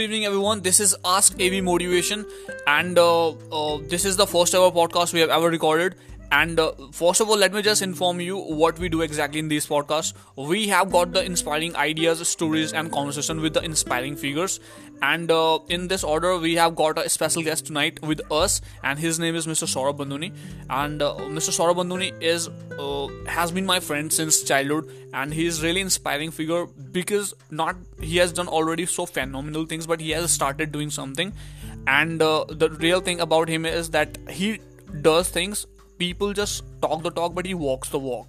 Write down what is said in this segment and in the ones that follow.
good evening, everyone. This is Ask AV Motivation, and uh, uh, this is the first ever podcast we have ever recorded. And uh, first of all, let me just inform you what we do exactly in these podcasts. We have got the inspiring ideas, stories, and conversation with the inspiring figures. And uh, in this order, we have got a special guest tonight with us, and his name is Mr. Saurabh Banduni. And uh, Mr. Saurabh Banduni is uh, has been my friend since childhood, and he is really inspiring figure because not he has done already so phenomenal things, but he has started doing something. And uh, the real thing about him is that he does things people just talk the talk, but he walks the walk.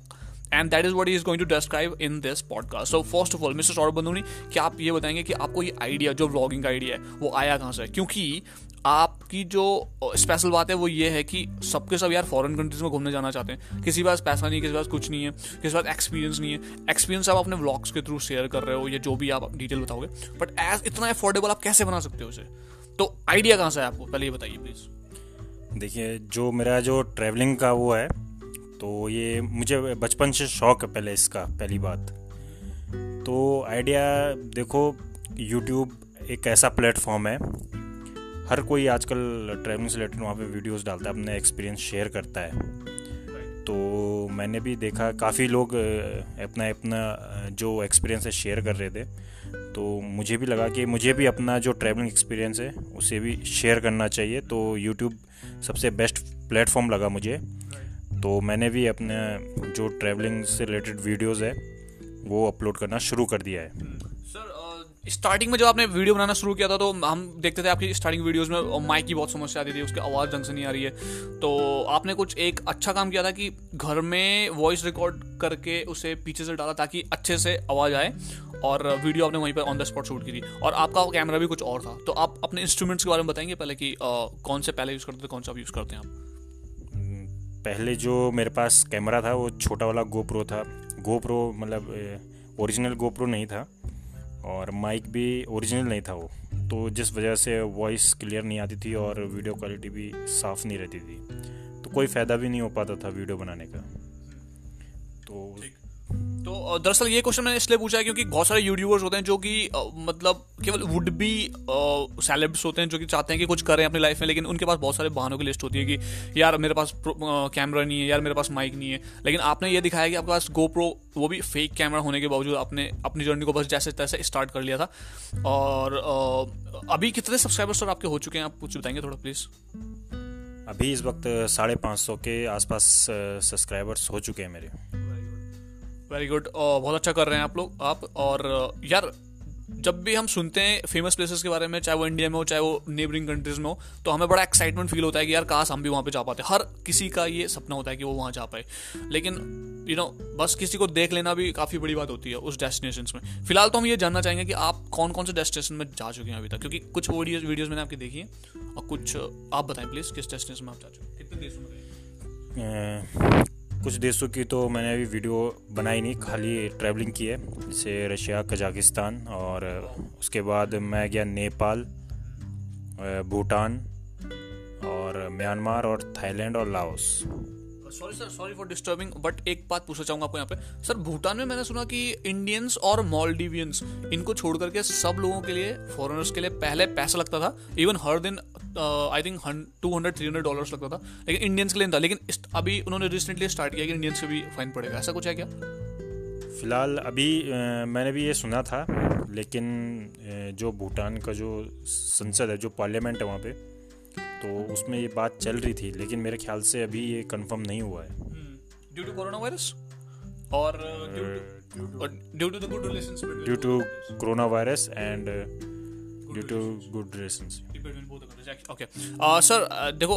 And that is what is going to describe in this podcast so first of all mister Saurabh Banduni क्या आप ये बताएँगे कि आपको ये idea जो vlogging का idea है वो आया कहाँ से? क्योंकि आपकी जो स्पेशल बात है वो ये है कि सबके सब यार फॉरेन कंट्रीज़ में घूमने जाना चाहते हैं। किसी के पास पैसा नहीं है किसी के पास कुछ नहीं है किसी के पास एक्सपीरियंस नहीं है। एक्सपीरियंस आप अपने व्लॉग्स के थ्रू शेयर कर रहे हो या जो भी आप डिटेल बताओगे। बट एज इतना अफोर्डेबल आप कैसे बना सकते हो उसे? तो आइडिया कहाँ से है आपको? पहले ये बताइए प्लीज़ देखिए, जो मेरा जो ट्रैवलिंग का वो है तो ये मुझे बचपन से शौक है पहले इसका, पहली बात। तो आइडिया देखो यूट्यूब एक ऐसा प्लेटफॉर्म है, हर कोई आजकल ट्रैवलिंग से रिलेटेड वहाँ पे वीडियोस डालता है, अपने एक्सपीरियंस शेयर करता है। तो मैंने भी देखा, काफ़ी लोग अपना अपना जो एक्सपीरियंस है शेयर कर रहे थे। तो मुझे भी लगा कि मुझे भी अपना जो ट्रैवलिंग एक्सपीरियंस है, उसे भी शेयर करना चाहिए। तो यूट्यूब सबसे बेस्ट प्लेटफॉर्म लगा मुझे। तो मैंने भी अपने जो ट्रैवलिंग से रिलेटेड वीडियोस है, वो अपलोड करना शुरू कर दिया है। स्टार्टिंग में जब आपने वीडियो बनाना शुरू किया था तो हम देखते थे आपकी स्टार्टिंग वीडियोस में माइक की बहुत समस्या आती थी उसकी आवाज़ ढंग से नहीं आ रही है। तो आपने कुछ एक अच्छा काम किया था कि घर में वॉइस रिकॉर्ड करके उसे पीछे से डाला ताकि अच्छे से आवाज़ आए और वीडियो आपने वहीं पर ऑन द स्पॉट शूट की थी। और आपका कैमरा भी कुछ और था। तो आप अपने इंस्ट्रूमेंट्स के बारे में बताएँगे पहले कि आ, कौन से पहले यूज़ करते थे कौन सा आप यूज़ करते हैं आप? पहले जो मेरे पास कैमरा था वो छोटा वाला गोप्रो था। गोप्रो मतलब ओरिजिनल गोप्रो नहीं था। और माइक भी ओरिजिनल नहीं था वो। तो जिस वजह से वॉइस क्लियर नहीं आती थी और वीडियो क्वालिटी भी साफ़ नहीं रहती थी। तो कोई फ़ायदा भी नहीं हो पाता था वीडियो बनाने का। तो तो दरअसल ये क्वेश्चन मैंने इसलिए पूछा है क्योंकि बहुत सारे यूट्यूबर्स होते हैं जो कि मतलब केवल वुड बी सेलेब्स होते हैं जो कि चाहते हैं कि कुछ करें अपनी लाइफ में, लेकिन उनके पास बहुत सारे बहानों की लिस्ट होती है कि, यार, मेरे पास कैमरा नहीं है, यार, मेरे पास माइक नहीं है। लेकिन आपने ये दिखाया कि आपके पास गोप्रो वो भी फेक कैमरा होने के बावजूद आपने अपनी जर्नी को बस जैसे तैसे स्टार्ट कर लिया था। और अभी कितने सब्सक्राइबर्स सर आपके हो चुके हैं? आप कुछ बताएँगे थोड़ा प्लीज़ अभी इस वक्त साढ़े पाँच सौ के आसपास सब्सक्राइबर्स हो चुके हैं मेरे। वेरी गुड बहुत अच्छा कर रहे हैं आप लोग, आप, और यार, जब भी हम सुनते हैं फ़ेमस प्लेसेस के बारे में, चाहे वो इंडिया में हो, चाहे वो नेबरिंग कंट्रीज़ में हो तो हमें बड़ा एक्साइटमेंट फील होता है कि यार काश हम भी वहाँ पे जा पाते। हर किसी का ये सपना होता है कि वो वहाँ जा पाए। लेकिन यू नो बस किसी को देख लेना भी काफ़ी बड़ी बात होती है उस डेस्टिनेशन में। फ़िलहाल तो हम ये जानना चाहेंगे कि आप कौन कौन से डेस्टिनेशन में जा चुके हैं अभी तक? क्योंकि कुछ वीडियोज़ वीडियोज़ मैंने आपकी देखी है, और कुछ, आप बताएँ प्लीज़ किस डेस्टिनेशन में आप जा चुके हैं? कितने देशों में कुछ देशों की तो मैंने अभी वीडियो बनाई नहीं, खाली ट्रैवलिंग की है, जैसे रशिया, कजाकिस्तान और उसके बाद मैं गया नेपाल भूटान और म्यांमार और थाईलैंड और Laos. Sorry sir sorry for disturbing but एक बात पूछना चाहूँगा आपको यहाँ पे। सर भूटान में मैंने सुना कि इंडियंस और मॉलडिवियंस इनको छोड़ करके सब लोगों के लिए फॉरेनर्स के लिए पहले पैसा लगता था इवन हर दिन I think two hundred three hundred dollar लगता था। लेकिन इंडियंस के लिए था। लेकिन अभी उन्होंने रिसेंटली स्टार्ट किया कि इंडियंस के भी फाइन पड़ेगा। ऐसा कुछ है क्या? फ़िलहाल अभी आ, मैंने भी ये सुना था लेकिन जो भूटान का जो संसद है जो पार्लियामेंट है वहाँ पे तो उसमें ये बात चल रही थी लेकिन मेरे ख्याल से अभी ये कंफर्म नहीं हुआ है। ड्यू टू कोरोना वायरस और due to the good relations due to corona virus and due to good relations okay sir देखो,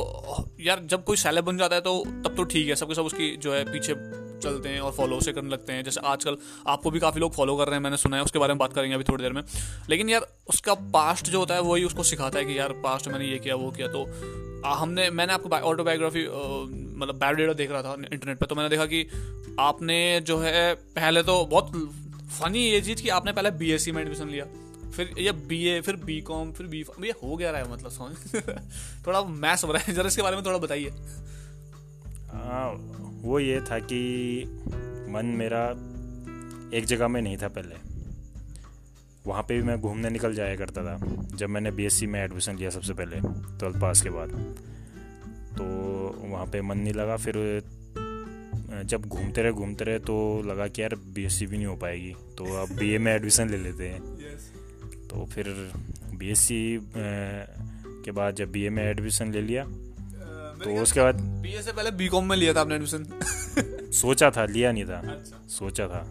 यार, जब कोई सेलेब बन जाता है तो तब तो ठीक है, सबके सब उसकी जो है पीछे चलते हैं और फॉलो से करने लगते हैं। जैसे आजकल आपको भी काफ़ी लोग फॉलो कर रहे हैं, मैंने सुना है, उसके बारे में बात करेंगे अभी थोड़ी देर में। लेकिन यार, उसका पास्ट जो होता है, वही उसको सिखाता है कि यार पास्ट मैंने ये किया, वो किया। तो हमने, मैंने आपको ऑटोबायोग्राफी मतलब बायोडेटा देख रहा था इंटरनेट पर तो मैंने देखा कि आपने जो है, पहले तो बहुत फनी ये चीज़ कि आपने पहले बी एस सी में एडमिशन लिया। फिर ये बी ए फिर बी कॉम फिर बी ये हो गया रहा है मतलब समझ थोड़ा मैस हो रहा है। जरा इसके बारे में थोड़ा बताइए। वो ये था कि मन मेरा एक जगह में नहीं था पहले। वहाँ पे भी मैं घूमने निकल जाया करता था जब मैंने बीएससी में एडमिशन लिया सबसे पहले ट्वेल्थ पास के बाद। तो वहाँ पे मन नहीं लगा फिर जब घूमते रहे घूमते रहे तो लगा कि यार बीएससी भी नहीं हो पाएगी। तो अब बीए में एडमिशन ले लेते हैं। तो फिर बीएससी के बाद जब बीए में एडमिशन ले लिया तो उसके बाद बीए से पहले बीकॉम में लिया था आपने एडमिशन सोचा था लिया नहीं था। अच्छा। सोचा था।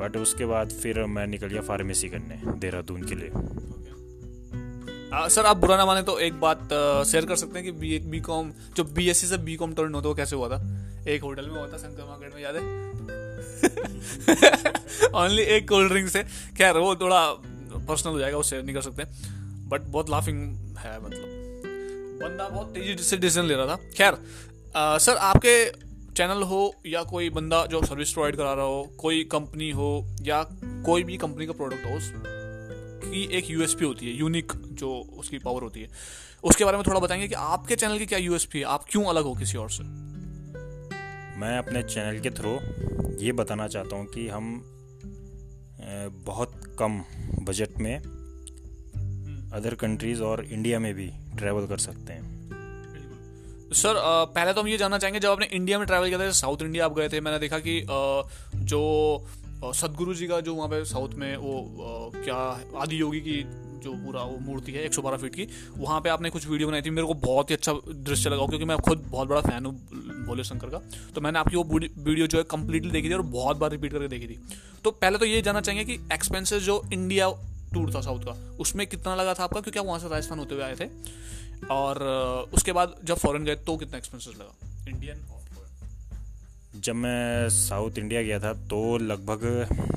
बट उसके बाद फिर मैं निकल गया फार्मेसी करने देहरादून के लिए। आ, सर आप बुरा ना माने तो एक बात शेयर कर सकते हैं कि बी बी कॉम जो बी एस सी से बी कॉम टर्न होता वो कैसे हुआ था? एक होटल में हुआ था शंकर मार्केट में याद है? ओनली एक कोल्ड ड्रिंक से। खैर वो थोड़ा पर्सनल हो जाएगा वो शेयर नहीं कर सकते। बट बहुत लाफिंग है मतलब। बंदा बहुत तेज़ी से डिसीज़न ले रहा था। खैर सर, आपके चैनल हो या कोई बंदा जो सर्विस प्रोवाइड करा रहा हो, कोई कंपनी हो या कोई भी कंपनी का प्रोडक्ट हो, उसकी एक यूएसपी होती है यूनिक जो उसकी पावर होती है। उसके बारे में थोड़ा बताएँगे कि आपके चैनल की क्या यूएसपी है? आप क्यों अलग हो किसी और से? मैं अपने चैनल के थ्रू ये बताना चाहता हूँ कि हम बहुत कम बजट में अदर कंट्रीज़ और इंडिया में भी ट्रैवल कर सकते हैं। सर पहले तो हम ये जानना चाहेंगे, जब आपने इंडिया में ट्रैवल किया था साउथ इंडिया आप गए थे, मैंने देखा कि जो सदगुरु जी का जो वहाँ पे साउथ में वो क्या आदि योगी की जो पूरा वो मूर्ति है 112 फीट की, वहाँ पे आपने कुछ वीडियो बनाई थी, मेरे को बहुत ही अच्छा दृश्य लगा, क्योंकि मैं खुद बहुत बड़ा फ़ैन हूँ, भोले शंकर का। तो मैंने आपकी वो वीडियो जो है कम्प्लीटली देखी थी और बहुत बार रिपीट करके देखी थी। तो पहले तो ये जानना चाहेंगे कि एक्सपेंसेस जो इंडिया टूर था साउथ का, उसमें कितना लगा था आपका? क्योंकि आप वहाँ से राजस्थान होते हुए आए थे। और उसके बाद जब फॉरन गए तो कितना एक्सपेंसेस लगा? इंडियन जब मैं साउथ इंडिया गया था तो लगभग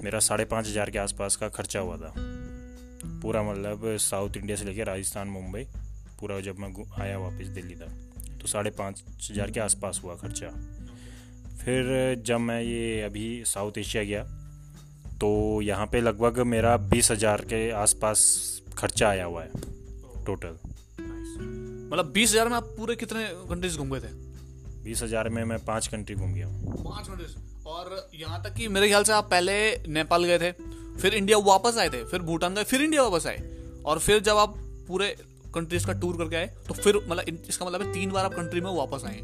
मेरा साढ़े पाँच हज़ार के आसपास का खर्चा हुआ था। पूरा मतलब साउथ इंडिया से लेकर राजस्थान मुंबई पूरा जब मैं आया वापस दिल्ली तक तो साढ़े पाँच हज़ार के आसपास हुआ खर्चा। फिर जब मैं ये अभी साउथ एशिया गया तो यहाँ पे लगभग मेरा बीस हज़ार के आसपास खर्चा आया हुआ है टोटल मतलब बीस हज़ार में आप पूरे कितने कंट्रीज़ घूम गए थे? बीस हज़ार में मैं पाँच कंट्री घूम गया हूँ। पाँच कंट्रीज़ और यहाँ तक कि मेरे ख्याल से आप पहले नेपाल गए थे फिर इंडिया वापस आए थे फिर भूटान गए फिर इंडिया वापस आए। और फिर जब आप पूरे कंट्रीज़ का टूर करके आए तो फिर मतलब इसका मतलब है तीन बार आप कंट्री में वापस आए।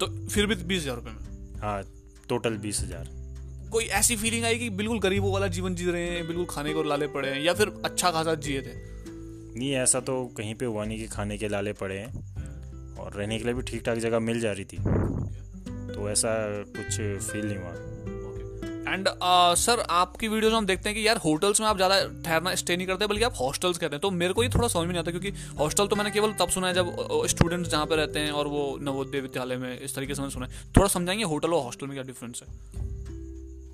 तो फिर भी बीस हज़ार रुपये में। हाँ टोटल बीस हज़ार। कोई ऐसी फीलिंग आई कि बिल्कुल गरीबों वाला जीवन जी रहे हैं बिल्कुल खाने को लाले पड़े हैं या फिर अच्छा खासा जिए थे? नहीं ऐसा तो कहीं पे हुआ नहीं कि खाने के लाले पड़े हैं और रहने के लिए भी ठीक ठाक जगह मिल जा रही थी। तो ऐसा कुछ फील नहीं हुआ। एंड सर uh, आपकी वीडियोस हम देखते हैं कि यार होटल्स में आप ज़्यादा ठहरना स्टे नहीं करते बल्कि आप हॉस्टल्स कहते हैं। तो मेरे को ये थोड़ा समझ में नहीं आता क्योंकि हॉस्टल तो मैंने केवल तब सुना है जब स्टूडेंट्स जहाँ पे रहते हैं और वो नवोदय विद्यालय में इस तरीके से मैंने सुना है। थोड़ा समझाएँगे होटल और हॉस्टल में क्या डिफरेंस है?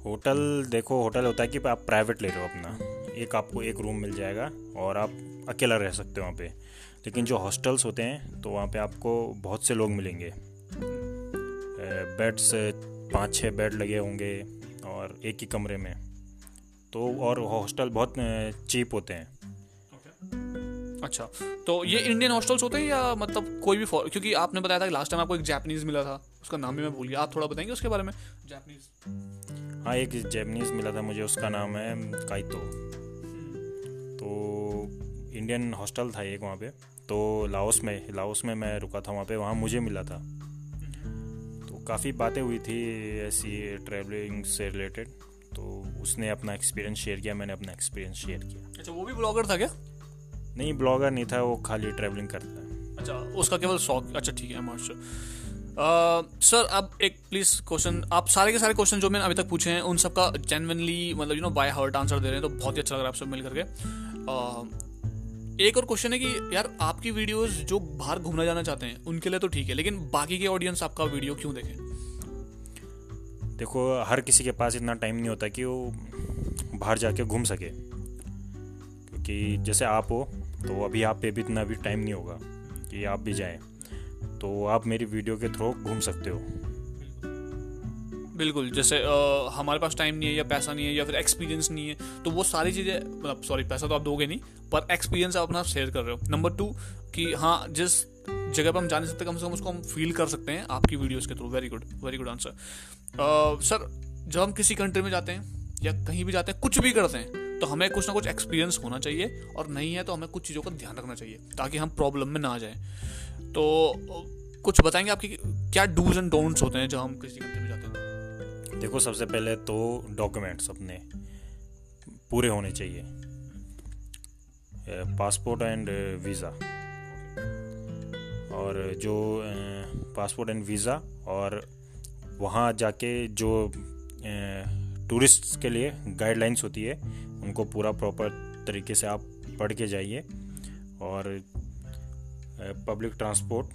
होटल देखो होटल होता है कि आप प्राइवेट ले रहे हो अपना। एक आपको एक रूम मिल जाएगा और आप अकेला रह सकते हो वहाँ पे। लेकिन जो हॉस्टल्स होते हैं तो वहाँ पे आपको बहुत से लोग मिलेंगे। बेड्स पाँच छः बेड लगे होंगे। और एक ही कमरे में। तो और हॉस्टल बहुत चीप होते हैं। अच्छा तो ये इंडियन हॉस्टल्स होते हैं या मतलब कोई भी क्योंकि आपने बताया था कि लास्ट टाइम आपको एक जैपनीज मिला था उसका नाम भी मैं भूल गया। आप थोड़ा बताएँगे उसके बारे में? जैपनीज हाँ एक जैपनीज मिला था मुझे उसका नाम है काइतो तो इंडियन हॉस्टल था एक वहाँ पे। तो लाओस में लाओस में मैं रुका था वहाँ पे वहाँ मुझे मिला था। काफ़ी बातें हुई थी ऐसी ट्रैवलिंग से रिलेटेड तो उसने अपना एक्सपीरियंस शेयर किया मैंने अपना एक्सपीरियंस शेयर किया। अच्छा वो भी ब्लॉगर था क्या? नहीं ब्लॉगर नहीं था वो खाली ट्रैवलिंग करता है। अच्छा उसका केवल शौक अच्छा ठीक है सर अब एक प्लीज़ क्वेश्चन आप सारे के सारे क्वेश्चन जो मैंने अभी तक पूछे हैं उन सबका जेनवनली मतलब you know by heart answer दे रहे हैं तो बहुत ही अच्छा लग रहा है आप सब मिल करके एक और क्वेश्चन है कि यार आपकी वीडियोस जो बाहर घूमना जाना चाहते हैं, उनके लिए तो ठीक है, लेकिन बाकी के ऑडियंस आपका वीडियो क्यों देखें? देखो, हर किसी के पास इतना टाइम नहीं होता कि वो बाहर जाके घूम सके। क्योंकि जैसे आप हो तो अभी आप पे भी इतना भी टाइम नहीं होगा कि आप भी जाएँ। तो आप मेरी वीडियो के थ्रू घूम सकते हो। बिल्कुल जैसे आ, हमारे पास टाइम नहीं है या पैसा नहीं है या फिर एक्सपीरियंस नहीं है तो वो सारी चीज़ें मतलब सॉरी पैसा तो आप दोगे नहीं पर एक्सपीरियंस आप अपना शेयर कर रहे हो। नंबर टू कि हाँ जिस जगह पर हम जा नहीं सकते कम से कम उसको हम फील कर सकते हैं आपकी वीडियोज़ के through very good very good answer sir जब हम किसी कंट्री में जाते हैं या कहीं भी जाते हैं कुछ भी करते हैं तो हमें कुछ ना कुछ एक्सपीरियंस होना चाहिए और नहीं है तो हमें कुछ चीज़ों का ध्यान रखना चाहिए ताकि हम प्रॉब्लम में ना जाए। तो कुछ बताएँगे आपकी क्या डूज एंड डोंट्स होते हैं जब हम किसी कंट्री देखो सबसे पहले तो डॉक्यूमेंट्स अपने पूरे होने चाहिए। पासपोर्ट एंड वीज़ा और जो पासपोर्ट एंड वीज़ा और वहाँ जाके जो टूरिस्ट के लिए गाइडलाइंस होती है, उनको पूरा प्रॉपर तरीके से आप पढ़ के जाइए। और पब्लिक ट्रांसपोर्ट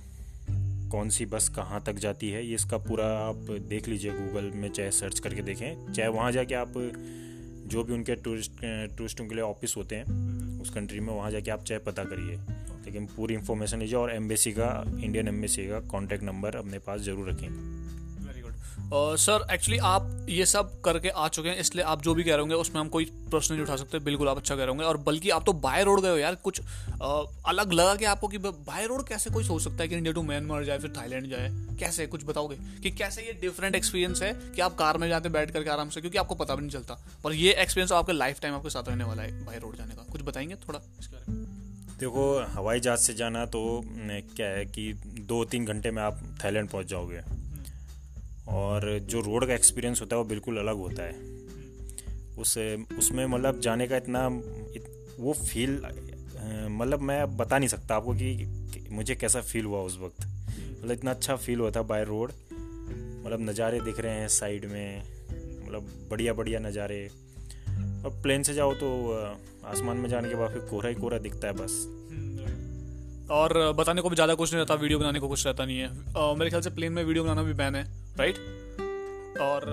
कौन सी बस कहाँ तक जाती है, ये इसका पूरा आप देख लीजिए गूगल में, चाहे सर्च करके देखें, चाहे वहाँ जाके आप जो भी उनके टूरिस्ट टूरिस्टों के लिए ऑफ़िस होते हैं, उस कंट्री में वहाँ जाके आप चाहे पता करिए। लेकिन पूरी इन्फॉर्मेशन लीजिए और एम्बेसी का इंडियन एम्बेसी का कॉन्टैक्ट नंबर अपने पास ज़रूर रखें। सर एक्चुअली आप ये सब करके आ चुके हैं इसलिए आप जो भी कह रहे होंगे उसमें हम कोई प्रश्न नहीं उठा सकते बिल्कुल आप अच्छा कह रहे होंगे। और बल्कि आप तो बाय रोड गए हो यार कुछ आ, अलग लगा कि आपको कि बाय रोड कैसे कोई सोच सकता है कि इंडिया टू म्यांमार जाए फिर थाईलैंड जाए? कैसे कुछ बताओगे? कि कैसे ये डिफरेंट एक्सपीरियंस है कि आप कार में जाते बैठ करके आराम से क्योंकि आपको पता भी नहीं चलता। पर ये एक्सपीरियंस आपके लाइफ टाइम आपके साथ रहने वाला है बाय रोड जाने का। कुछ बताएँगे थोड़ा इसके बारे में? देखो हवाई जहाज़ से जाना तो क्या है कि दो तीन घंटे में आप थाईलैंड पहुँच जाओगे। और जो रोड का एक्सपीरियंस होता है वो बिल्कुल अलग होता है। उस उसमें मतलब जाने का इतना इत, वो फील मतलब मैं बता नहीं सकता आपको कि, मुझे कैसा फील हुआ उस वक्त। मतलब इतना अच्छा फील हुआ था बाय रोड मतलब नज़ारे दिख रहे हैं साइड में मतलब बढ़िया बढ़िया नज़ारे। और प्लेन से जाओ तो आसमान में जाने के बाद फिर कोहरा ही कोहरा दिखता है बस। और बताने को भी ज़्यादा कुछ नहीं रहता वीडियो बनाने को कुछ रहता नहीं है। आ, मेरे ख्याल से प्लेन में वीडियो बनाना भी बैन है राइट और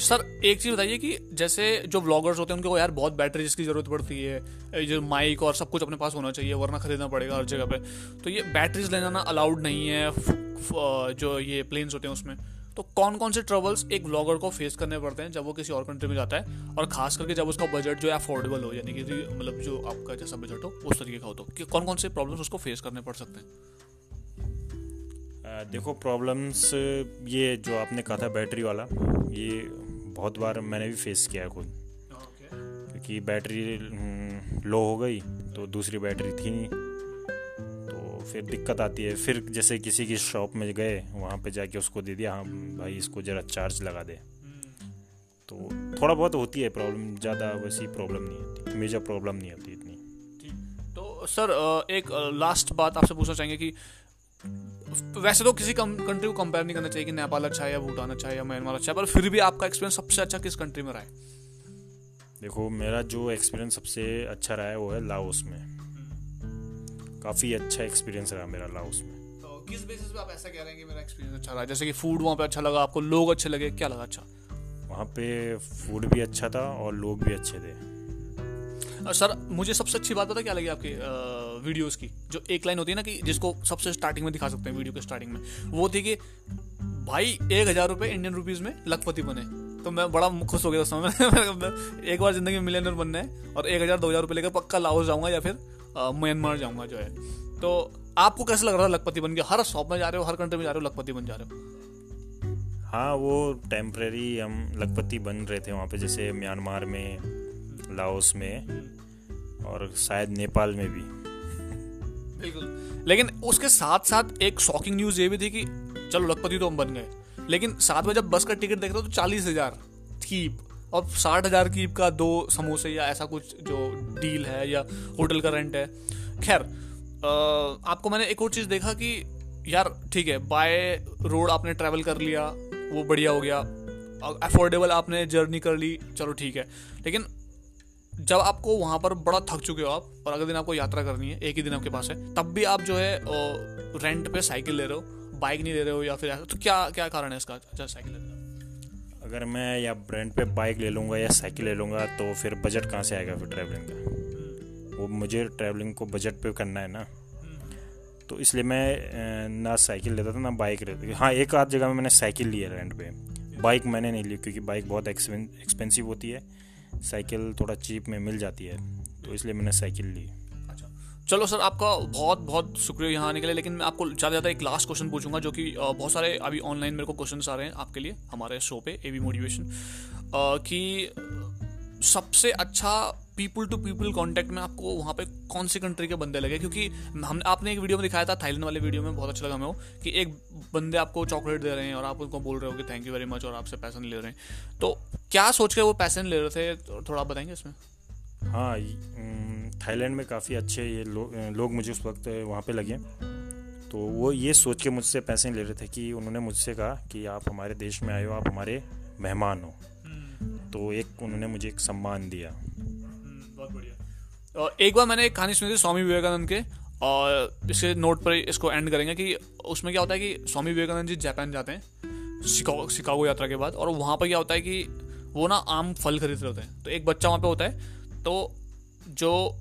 सर एक चीज़ बताइए कि जैसे जो व्लॉगर्स होते हैं उनको यार बहुत बैटरी जिसकी ज़रूरत पड़ती है जो माइक और सब कुछ अपने पास होना चाहिए वरना खरीदना पड़ेगा हर जगह पे। तो ये बैटरीज ले जाना अलाउड नहीं है जो ये प्लेन्स होते हैं उसमें। तो कौन कौन से ट्रबल्स एक ब्लॉगर को फेस करने पड़ते हैं जब वो किसी और कंट्री में जाता है? और खास करके जब उसका बजट जो है अफोर्डेबल हो यानी कि मतलब जो आपका जैसा बजट हो उस तरीके का हो तो कि कौन कौन से प्रॉब्लम्स उसको फेस करने पड़ सकते हैं? देखो प्रॉब्लम्स ये जो आपने कहा था बैटरी वाला ये बहुत बार मैंने भी फेस किया है खुद। क्योंकि बैटरी लो हो गई तो दूसरी बैटरी थी नहीं। फिर दिक्कत आती है। फिर जैसे किसी की शॉप में गए वहाँ पे जाके उसको दे दिया हाँ भाई इसको ज़रा चार्ज लगा दे। तो थोड़ा बहुत होती है प्रॉब्लम ज़्यादा वैसी प्रॉब्लम नहीं होती मेजर प्रॉब्लम नहीं होती इतनी। तो सर एक लास्ट बात आपसे पूछना चाहेंगे कि वैसे तो किसी कंट्री को कंपेयर नहीं करना चाहिए कि नेपाल अच्छा है या भूटान अच्छा है या म्यांमार अच्छा है पर फिर भी आपका एक्सपीरियंस सबसे अच्छा किस कंट्री में रहा है? देखो मेरा जो एक्सपीरियंस सबसे अच्छा रहा है वो है लाओस में। काफ़ी अच्छा एक्सपीरियंस रहा मेरा लाओस में। तो किस बेसिस पे आप ऐसा कह रहे हैं कि मेरा एक्सपीरियंस अच्छा रहा? जैसे कि फ़ूड वहाँ पे अच्छा लगा आपको लोग अच्छे लगे क्या लगा अच्छा? वहाँ पे फ़ूड भी अच्छा था और लोग भी अच्छे थे। सर मुझे सबसे अच्छी बात पता क्या लगी आपकी वीडियोस की? जो एक लाइन होती है ना कि जिसको सबसे स्टार्टिंग में दिखा सकते हैं वीडियो के स्टार्टिंग में। वो थी कि भाई एक हज़ार रुपये इंडियन रुपीज़ में लखपति बने। तो मैं बड़ा खुश हो गया उस समय। एक बार ज़िंदगी में मिलियनर बनना है और एक हज़ार दो हज़ार रुपये लेकर पक्का लाहौस जाऊँगा या फिर म्यांमार जाऊँगा जो है। तो आपको कैसे लग रहा था लखपति बन गया हर शॉप में जा रहे हो हर कंट्री में जा रहे हो लखपति बन जा रहे हो? हाँ वो टेम्प्रेरी हम लखपति बन रहे थे वहाँ पे जैसे म्यांमार में लाओस में और शायद नेपाल में भी। बिल्कुल। लेकिन उसके साथ साथ एक शॉकिंग न्यूज़ ये भी थी कि चलो लखपति तो हम बन गए। लेकिन साथ में जब बस का टिकट देख रहे हो तो चालीस हज़ार कीप और साठ हज़ार की का दो समोसे या ऐसा कुछ जो डील है या होटल का रेंट है। खैर आपको मैंने एक और चीज़ देखा कि यार, ठीक है बाय रोड आपने ट्रैवल कर लिया, वो बढ़िया हो गया। अफोर्डेबल आपने जर्नी कर ली, चलो ठीक है। लेकिन जब आपको वहाँ पर बड़ा थक चुके हो आप और अगले दिन आपको यात्रा करनी है, एक ही दिन आपके पास है, तब भी आप जो है रेंट पे साइकिल ले रहे हो बाइक नहीं ले रहे हो या फिर तो क्या क्या कारण है इसका? अच्छा साइकिल ले अगर मैं या रेंट पे बाइक ले लूँगा या साइकिल ले लूँगा तो फिर बजट कहाँ से आएगा फिर ट्रैवलिंग का? वो मुझे ट्रैवलिंग को बजट पे करना है ना। तो इसलिए मैं ना साइकिल लेता था, ना बाइक लेता था। हाँ एक आध जगह में मैंने साइकिल ली है रेंट पे। बाइक मैंने नहीं ली, क्योंकि बाइक बहुत एक्सपेंसिव होती है। साइकिल थोड़ा चीप में मिल जाती है। तो इसलिए मैंने साइकिल ली। चलो सर, आपका बहुत बहुत शुक्रिया यहाँ आने के लिए, लेकिन मैं आपको ज़्यादा ज़्यादा एक लास्ट क्वेश्चन पूछूँगा, जो कि बहुत सारे अभी ऑनलाइन मेरे को क्वेश्चन आ रहे हैं आपके लिए, हमारे शो पे ए वी मोटिवेशन कि सबसे अच्छा पीपल टू पीपल कांटेक्ट में आपको वहाँ पे कौन सी कंट्री के बंदे लगे? क्योंकि हमने, आपने एक वीडियो में दिखाया था थाईलैंड वाले वीडियो में, बहुत अच्छा लगा मैं कि एक बंदे आपको चॉकलेट दे रहे हैं, और आप उनको बोल रहे हो कि थैंक यू वेरी मच और आपसे पैसे नहीं ले रहे हैं। तो क्या सोच के वो पैसे नहीं ले रहे थे? थोड़ा बताएँगे इसमें? हाँ थाईलैंड में काफ़ी अच्छे ये लो, लोग मुझे उस वक्त वहाँ पे लगे। तो वो ये सोच के मुझसे पैसे ले रहे थे कि उन्होंने मुझसे कहा कि आप हमारे देश में आए हो आप हमारे मेहमान हो। हम्म। तो एक उन्होंने मुझे एक सम्मान दिया। हम्म, बहुत बढ़िया। एक बार मैंने एक कहानी सुनी थी स्वामी विवेकानंद के और इसके नोट पर इसको एंड करेंगे कि उसमें क्या होता है कि स्वामी विवेकानंद जी जापान जाते हैं शिकागो शिकागो यात्रा के बाद और वहाँ पर क्या होता है कि वो ना आम फल खरीद रहे होते हैं। तो एक बच्चा वहाँ पे होता है तो जो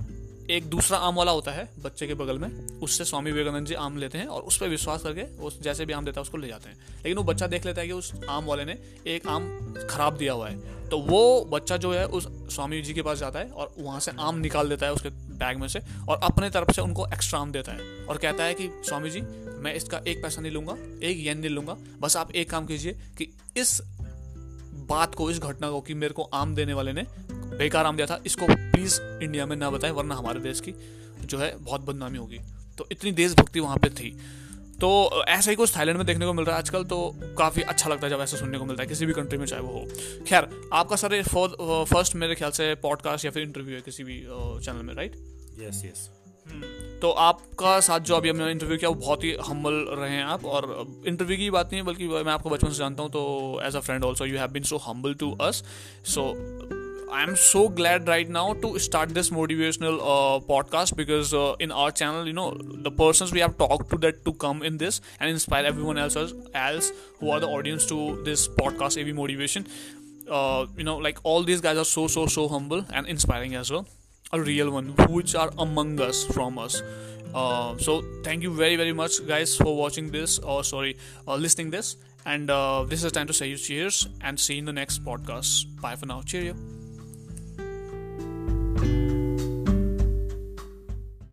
एक दूसरा आम वाला होता है बच्चे के बगल में, उससे स्वामी विवेकानंद जी आम लेते हैं और उस पर विश्वास करके उस जैसे भी आम देता है उसको ले जाते हैं। लेकिन वो बच्चा देख लेता है कि उस आम वाले ने एक आम खराब दिया हुआ है। तो वो बच्चा जो है उस स्वामी जी के पास जाता है और वहाँ से आम निकाल देता है उसके बैग में से और अपने तरफ़ से उनको एक्स्ट्रा आम देता है और कहता है कि, स्वामी जी, मैं इसका एक पैसा नहीं लूँगा, एक येन नहीं लूँगा, बस आप एक काम कीजिए कि इस बात को, इस घटना को कि मेरे को आम देने वाले ने बेकार आम दिया था। इसको प्लीज़ इंडिया में ना बताएँ वरना हमारे देश की जो है बहुत बदनामी होगी। तो इतनी देशभक्ति वहाँ पे थी। तो ऐसा ही कुछ थाईलैंड में देखने को मिल रहा है आजकल तो काफ़ी अच्छा लगता है जब ऐसा सुनने को मिलता है किसी भी कंट्री में चाहे वो हो। खैर आपका सर फ़र्स्ट मेरे ख्याल से पॉडकास्ट या फिर इंटरव्यू है किसी भी चैनल में राइट यस यस तो आपका साथ जो अभी हमने इंटरव्यू किया वो बहुत ही हम्बल रहे हैं आप और इंटरव्यू की बात नहीं है बल्कि मैं आपको बचपन से जानता हूँ तो as a friend also you have been so humble to us so I am so glad right now to start this motivational uh, podcast because uh, in our channel, you know, the persons we have talked to that to come in this and inspire everyone else else who are the audience to this podcast, AV Motivation. Uh, you know, like all these guys are so so so humble and inspiring as well. a real one which are among us from us uh, so thank you very very much guys for watching this or sorry uh, listening this and uh, this is time to say you cheers and see you in the next podcast bye for now cheerio